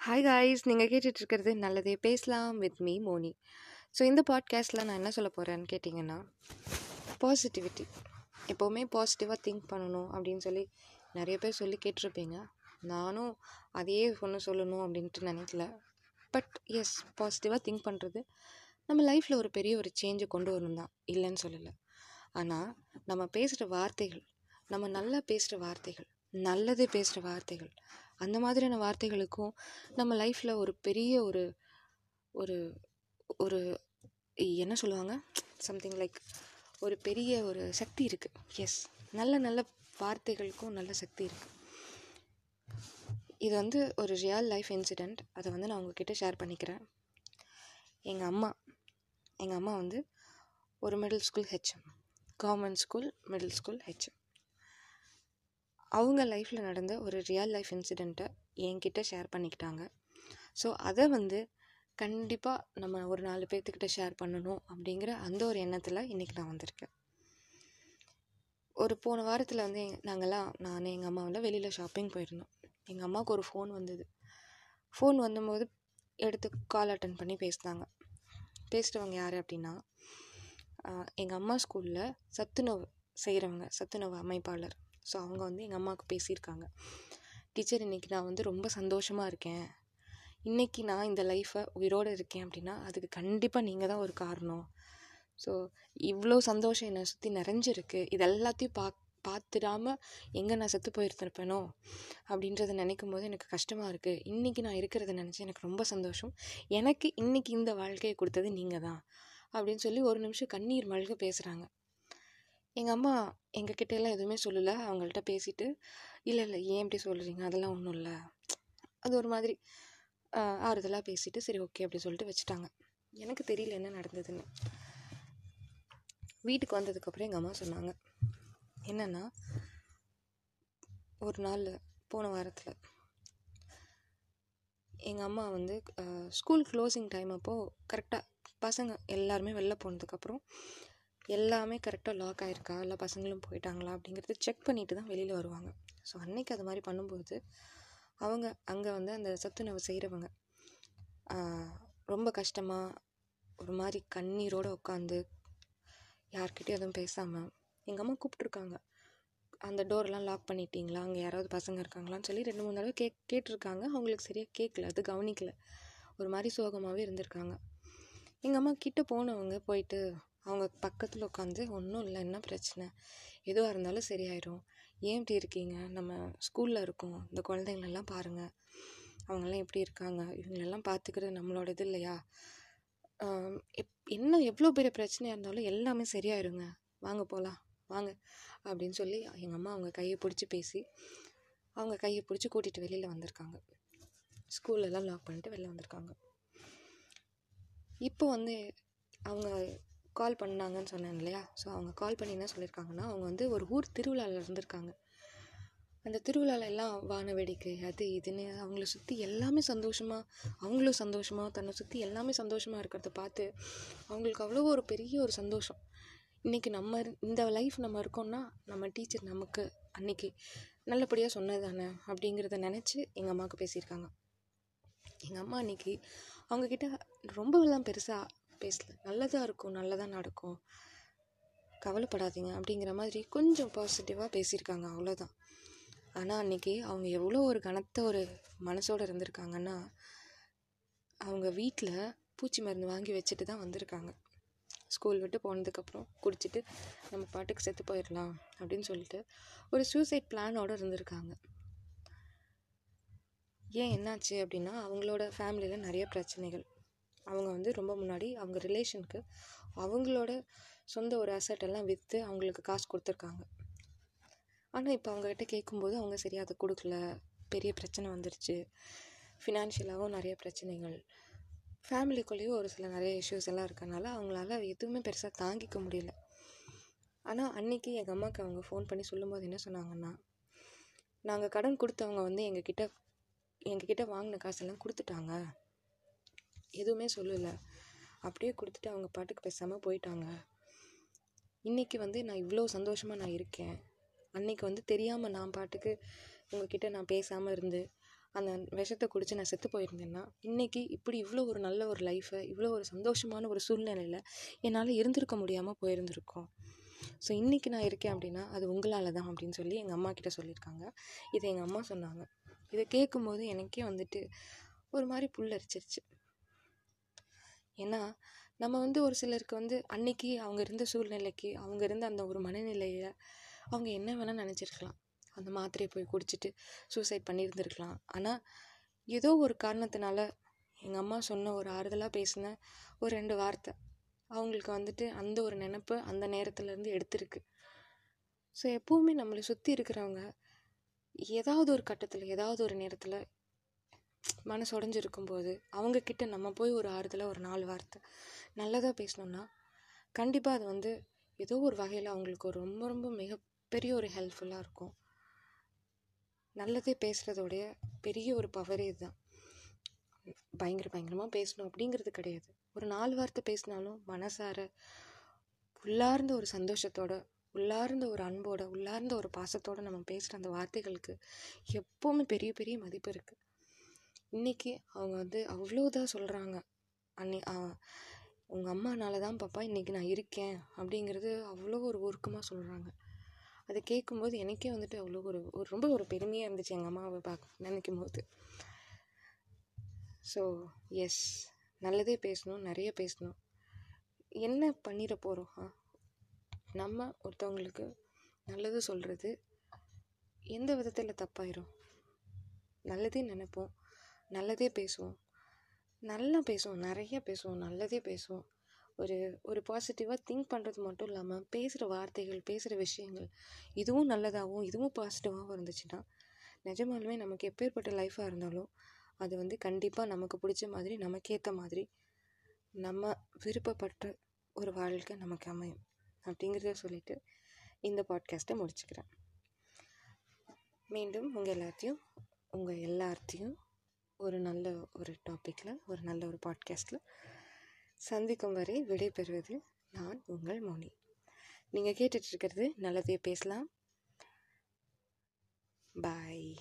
Hi guys நீங்கள் கேட்டுட்ருக்கிறது நல்லதே. பேசலாம் வித் மீ மோனி. ஸோ இந்த பாட்காஸ்ட்டில் நான் என்ன சொல்ல போகிறேன்னு கேட்டிங்கன்னா பாசிட்டிவிட்டி எப்போவுமே பாசிட்டிவாக திங்க் பண்ணணும் அப்படின்னு சொல்லி நிறைய பேர் சொல்லி கேட்டிருப்பீங்க. நானும் அதையே ஒன்று சொல்லணும் அப்படின்ட்டு நினைக்கல. பட் எஸ் பாசிட்டிவாக திங்க் பண்ணுறது நம்ம லைஃப்பில் ஒரு பெரிய ஒரு சேஞ்சை கொண்டு வரணும் தான். இல்லைன்னு சொல்லலை. ஆனால் நம்ம பேசுகிற வார்த்தைகள் நம்ம நல்லா பேசுகிற வார்த்தைகள் நல்லது பேசுகிற வார்த்தைகள் அந்த மாதிரியான வார்த்தைகளுக்கும் நம்ம லைஃப்பில் ஒரு பெரிய ஒரு ஒரு ஒரு என்ன சொல்லுவாங்க? சம்திங் லைக் ஒரு பெரிய ஒரு சக்தி இருக்குது எஸ் நல்ல நல்ல வார்த்தைகளுக்கும் நல்ல சக்தி இருக்குது இது வந்து ஒரு ரியல் லைஃப் இன்சிடெண்ட் அதை வந்து நான் உங்ககிட்ட ஷேர் பண்ணிக்கிறேன். எங்கள் அம்மா எங்கள் அம்மா வந்து ஒரு middle school HM government school middle school HM அவங்க லைஃப்பில் நடந்த ஒரு ரியல் லைஃப் இன்சிடெண்ட்டை என்கிட்ட ஷேர் பண்ணிக்கிட்டாங்க. ஸோ அதை வந்து கண்டிப்பாக நம்ம ஒரு நாலு பேர்த்துக்கிட்ட ஷேர் பண்ணணும் அப்படிங்கிற அந்த ஒரு எண்ணத்தில் இன்றைக்கி நான் வந்திருக்கேன். ஒரு போன வாரத்தில் வந்து நாங்கள்லாம் நான் எங்கள் அம்மாவில் வெளியில் ஷாப்பிங் போயிருந்தோம். எங்கள் அம்மாவுக்கு ஒரு ஃபோன் வந்தது. ஃபோன் வந்தபோது எடுத்து கால் அட்டன் பண்ணி பேசினாங்க. பேசுகிறவங்க யார் அப்படின்னா எங்கள் அம்மா ஸ்கூலில் சத்துணவு செய்கிறவங்க சத்துணவு அமைப்பாளர். ஸோ அவங்க வந்து எங்கள் அம்மாவுக்கு பேசியிருக்காங்க. டீச்சர் இன்றைக்கி நான் வந்து ரொம்ப சந்தோஷமாக இருக்கேன். இன்றைக்கி நான் இந்த லைஃப்பை உயிரோடு இருக்கேன் அப்படின்னா அதுக்கு கண்டிப்பாக நீங்கள் தான் ஒரு காரணம். ஸோ இவ்வளோ சந்தோஷம் என்னை சுற்றி நிறைஞ்சிருக்கு. இது எல்லாத்தையும் பா பார்த்துடாம எங்கே நான் செத்து போயிருந்திருப்பேனோ? அப்படின்றத நினைக்கும் போது எனக்கு கஷ்டமாக இருக்குது இன்றைக்கி நான் இருக்கிறத நினச்சி எனக்கு ரொம்ப சந்தோஷம். எனக்கு இன்றைக்கி இந்த வாழ்க்கையை கொடுத்தது நீங்கள் தான். அப்படின்னு சொல்லி ஒரு நிமிஷம் கண்ணீர் மல்க பேசுகிறாங்க எங்கள் அம்மா எங்கள் எல்லாம் எதுவுமே சொல்லலை. அவங்கள்ட்ட பேசிட்டு இல்லை இல்லை ஏன் இப்படி சொல்கிறீங்க அதெல்லாம் ஒன்றும் இல்லை. அது ஒரு மாதிரி ஆறுதலாக பேசிட்டு சரி ஓகே அப்படி சொல்லிட்டு வச்சுட்டாங்க. எனக்கு தெரியல என்ன நடந்ததுன்னு. வீட்டுக்கு வந்ததுக்கப்புறம் எங்கள் அம்மா சொன்னாங்க என்னென்னா ஒரு நாள் போன வாரத்தில் எங்கள் அம்மா வந்து ஸ்கூல் க்ளோசிங் டைம் அப்போது கரெக்டாக பசங்க எல்லாருமே வெளில போனதுக்கப்புறம் எல்லாமே கரெக்டாக லாக் ஆகிருக்கா எல்லா பசங்களும் போயிட்டாங்களா? அப்படிங்கிறத செக் பண்ணிட்டு தான் வெளியில் வருவாங்க. ஸோ அன்னைக்கு அது மாதிரி பண்ணும்போது அவங்க அங்கே வந்து அந்த சத்துணவு செய்கிறவங்க ரொம்ப கஷ்டமாக ஒரு மாதிரி கண்ணீரோடு உட்காந்து யார்கிட்டையும் எதுவும் பேசாமல் எங்கள் அம்மா கூப்பிட்ருக்காங்க அந்த டோர்லாம் லாக் பண்ணிட்டீங்களா? அங்கே யாராவது பசங்க இருக்காங்களான்னு சொல்லி ரெண்டு மூணு தடவை கே கேட்டிருக்காங்க. அவங்களுக்கு சரியாக கேட்கல அது கவனிக்கல. ஒரு மாதிரி சோகமாகவே இருந்திருக்காங்க. எங்கள் அம்மா கிட்டே போனவங்க போயிட்டு அவங்க பக்கத்தில் உட்காந்து ஒன்றும் இல்லை என்ன பிரச்சனை? எதுவாக இருந்தாலும் சரியாயிடும் ஏன் இப்படி இருக்கீங்க? நம்ம ஸ்கூலில் இருக்கோம். இந்த குழந்தைங்களெல்லாம் பாருங்கள் அவங்களாம் எப்படி இருக்காங்க? இவங்களெல்லாம் பார்த்துக்கிறது நம்மளோட இது இல்லையா? எப் என்ன எவ்வளோ பெரிய பிரச்சனையாக இருந்தாலும் எல்லாமே சரியாயிருங்க. வாங்க போகலாம் வாங்க. அப்படின்னு சொல்லி எங்கள் அம்மா அவங்க கையை பிடிச்சி பேசி அவங்க கையை பிடிச்சி கூட்டிகிட்டு வெளியில் வந்திருக்காங்க. ஸ்கூல்லலாம் லாக் பண்ணிட்டு வெளில வந்திருக்காங்க. இப்போ வந்து அவங்க கால் பண்ணாங்கன்னு சொன்னேன் இல்லையா? ஸோ அவங்க கால் பண்ணி என்ன சொல்லியிருக்காங்கன்னா அவங்க வந்து ஒரு ஊர் திருவிழாவில் இருந்திருக்காங்க. அந்த திருவிழாவில் எல்லாம் வான வேடிக்கை அது இதுன்னு அவங்கள சுற்றி எல்லாமே சந்தோஷமாக அவங்களும் சந்தோஷமாக தன்னை சுற்றி எல்லாமே சந்தோஷமாக இருக்கிறத பார்த்து அவங்களுக்கு அவ்வளோ ஒரு பெரிய ஒரு சந்தோஷம். இன்றைக்கி நம்ம இந்த லைஃப் நம்ம இருக்கோம்னா நம்ம டீச்சர் நமக்கு அன்றைக்கி நல்லபடியாக சொன்னது தானே அப்படிங்கிறத நினச்சி எங்கள் அம்மாவுக்கு பேசியிருக்காங்க. எங்கள் அம்மா அன்றைக்கி அவங்கக்கிட்ட ரொம்பலாம் பெருசாக பேசல. நல்லதாக இருக்கும் நல்லதாக நடக்கும். கவலைப்படாதீங்க அப்படிங்கிற மாதிரி கொஞ்சம் பாசிட்டிவாக பேசியிருக்காங்க அவ்வளோதான் ஆனால் அன்றைக்கி அவங்க எவ்வளோ ஒரு கனத்த ஒரு மனசோடு இருந்திருக்காங்கன்னா அவங்க வீட்டில் பூச்சி மருந்து வாங்கி வச்சுட்டு தான் வந்திருக்காங்க. ஸ்கூல் விட்டு போனதுக்கப்புறம் குடிச்சிட்டு நம்ம பாட்டுக்கு செத்து போயிடலாம் அப்படின்னு சொல்லிட்டு ஒரு சூசைட் பிளானோடு இருந்திருக்காங்க. ஏன் என்னாச்சு அப்படின்னா அவங்களோட ஃபேமிலியில் நிறைய பிரச்சனைகள். அவங்க வந்து ரொம்ப முன்னாடி அவங்க ரிலேஷனுக்கு அவங்களோட சொந்த ஒரு அசட் எல்லாம் விற்று அவங்களுக்கு காசு கொடுத்துருக்காங்க. ஆனால் இப்போ அவங்கக்கிட்ட கேட்கும்போது அவங்க சரியாக அதை கொடுக்கல. பெரிய பிரச்சனை வந்துருச்சு. ஃபினான்ஷியலாகவும் நிறைய பிரச்சனைகள். ஃபேமிலிக்குள்ளேயும் ஒரு சில நிறைய இஷ்யூஸ் எல்லாம் இருக்கனால அவங்களால எதுவுமே பெருசாக தாங்கிக்க முடியல. ஆனால் அன்றைக்கி எங்கள் அம்மாவுக்கு அவங்க ஃபோன் பண்ணி சொல்லும்போது என்ன சொன்னாங்கன்னா நாங்கள் கடன் கொடுத்தவங்க வந்து எங்ககிட்ட எங்ககிட்ட வாங்கின காசெல்லாம் கொடுத்துட்டாங்க. எதுவுமே சொல்லலை. அப்படியே கொடுத்துட்டு அவங்க பாட்டுக்கு பேசாமல் போயிட்டாங்க. இன்றைக்கி வந்து நான் இவ்வளோ சந்தோஷமாக நான் இருக்கேன். அன்றைக்கி வந்து தெரியாமல் நான் பாட்டுக்கு உங்ககிட்ட நான் பேசாமல் இருந்து அந்த விஷத்தை குடித்து நான் செத்து போயிருந்தேன்னா இன்றைக்கி இப்படி இவ்வளோ ஒரு நல்ல ஒரு லைஃப்பை இவ்வளோ ஒரு சந்தோஷமான ஒரு சூழ்நிலையில் என்னால் இருந்திருக்க முடியாமல் போயிருந்திருக்கோம். ஸோ இன்றைக்கி நான் இருக்கேன் அப்படின்னா அது உங்களால் தான் அப்படின்னு சொல்லி எங்கள் அம்மா கிட்ட சொல்லியிருக்காங்க. இதை எங்கள் அம்மா சொன்னாங்க. இதை கேட்கும்போது எனக்கே வந்துட்டு ஒரு மாதிரி புல்லரிச்சிருச்சு. ஏன்னா நம்ம வந்து ஒரு சிலருக்கு வந்து அன்னைக்கு அவங்க இருந்த சூழ்நிலைக்கு அவங்க இருந்த அந்த ஒரு மனநிலையில் அவங்க என்ன வேணால் நினச்சிருக்கலாம். அந்த மாத்திரையை போய் குடிச்சிட்டு சூசைட் பண்ணியிருந்துருக்கலாம். ஆனால் ஏதோ ஒரு காரணத்தினால எங்கள் அம்மா சொன்ன ஒரு ஆறுதலாக பேசின ஒரு ரெண்டு வார்த்தை அவங்களுக்கு வந்துட்டு அந்த ஒரு நினப்பு அந்த நேரத்துலேருந்து எடுத்திருக்கு. ஸோ எப்போவுமே நம்மளை சுற்றி இருக்கிறவங்க ஏதாவது ஒரு கட்டத்தில் ஏதாவது ஒரு நேரத்தில் மனசு உடஞ்சிருக்கும் போது அவங்கக்கிட்ட நம்ம போய் ஒரு ஆறுதலாக ஒரு நாலு வார்த்தை நல்லதாக பேசணுன்னா கண்டிப்பாக அது வந்து ஏதோ ஒரு வகையில் அவங்களுக்கு ஒரு ரொம்ப ரொம்ப மிகப்பெரிய ஒரு ஹெல்ப்ஃபுல்லாக இருக்கும். நல்லதே பேசுகிறதோடைய பெரிய ஒரு பவரே இதுதான். பயங்கர பயங்கரமாக பேசணும் அப்படிங்கிறது கிடையாது. ஒரு நாலு வார்த்தை பேசினாலும் மனசார உள்ளார்ந்த ஒரு சந்தோஷத்தோட உள்ளார்ந்த ஒரு அன்போட உள்ளார்ந்த ஒரு பாசத்தோட நம்ம பேசுகிற அந்த வார்த்தைகளுக்கு எப்போவுமே பெரிய பெரிய மதிப்பு இருக்குது இன்றைக்கி அவங்க வந்து அவ்வளோதான் சொல்கிறாங்க அன்னி உங்கள் அம்மானால தான் பாப்பா இன்றைக்கி நான் இருக்கேன் அப்படிங்கிறது அவ்வளோ ஒரு உருக்கமாக சொல்கிறாங்க அதை கேட்கும்போது எனக்கே வந்துட்டு அவ்வளோ ஒரு ஒரு ரொம்ப ஒரு பெருமையாக இருந்துச்சு எங்கள் அம்மாவை பார்க்க நினைக்கும் போது ஸோ எஸ் நல்லதே பேசணும் நிறைய பேசணும். என்ன பண்ணிட போகிறோம் ஆ? நம்ம ஒருத்தவங்களுக்கு நல்லது சொல்கிறது எந்த விதத்தில் தப்பாயிரும்? நல்லதே நினைப்போம். நல்லதே பேசுவோம். நல்லா பேசுவோம் நிறைய பேசுவோம் நல்லதே பேசுவோம். ஒரு ஒரு பாசிட்டிவாக திங்க் பண்ணுறது மட்டும் இல்லாமல் பேசுகிற வார்த்தைகள் பேசுகிற விஷயங்கள் இதுவும் நல்லதாகவும் இதுவும் பாசிட்டிவாகவும் இருந்துச்சுன்னா நிஜமாலுமே நமக்கு எப்பேற்பட்ட லைஃப்பாக இருந்தாலும் அது வந்து கண்டிப்பாக நமக்கு பிடிச்ச மாதிரி நமக்கேற்ற மாதிரி நம்ம விருப்பப்பட்ட ஒரு வாழ்க்கை நமக்கு அமையும் அப்படிங்கிறத சொல்லிட்டு இந்த பாட்காஸ்ட்டை முடிச்சுக்கிறேன். மீண்டும் உங்கள் எல்லாத்தையும் உங்கள் எல்லாத்தையும் ஒரு நல்ல ஒரு டாப்பிக்கில் ஒரு நல்ல ஒரு பாட்காஸ்ட்டில் சந்திக்கும் வரை விடைபெறுவது நான் உங்கள் மௌனி. நீங்கள் கேட்டுட்ருக்கிறது நல்லதே பேசலாம். பாய்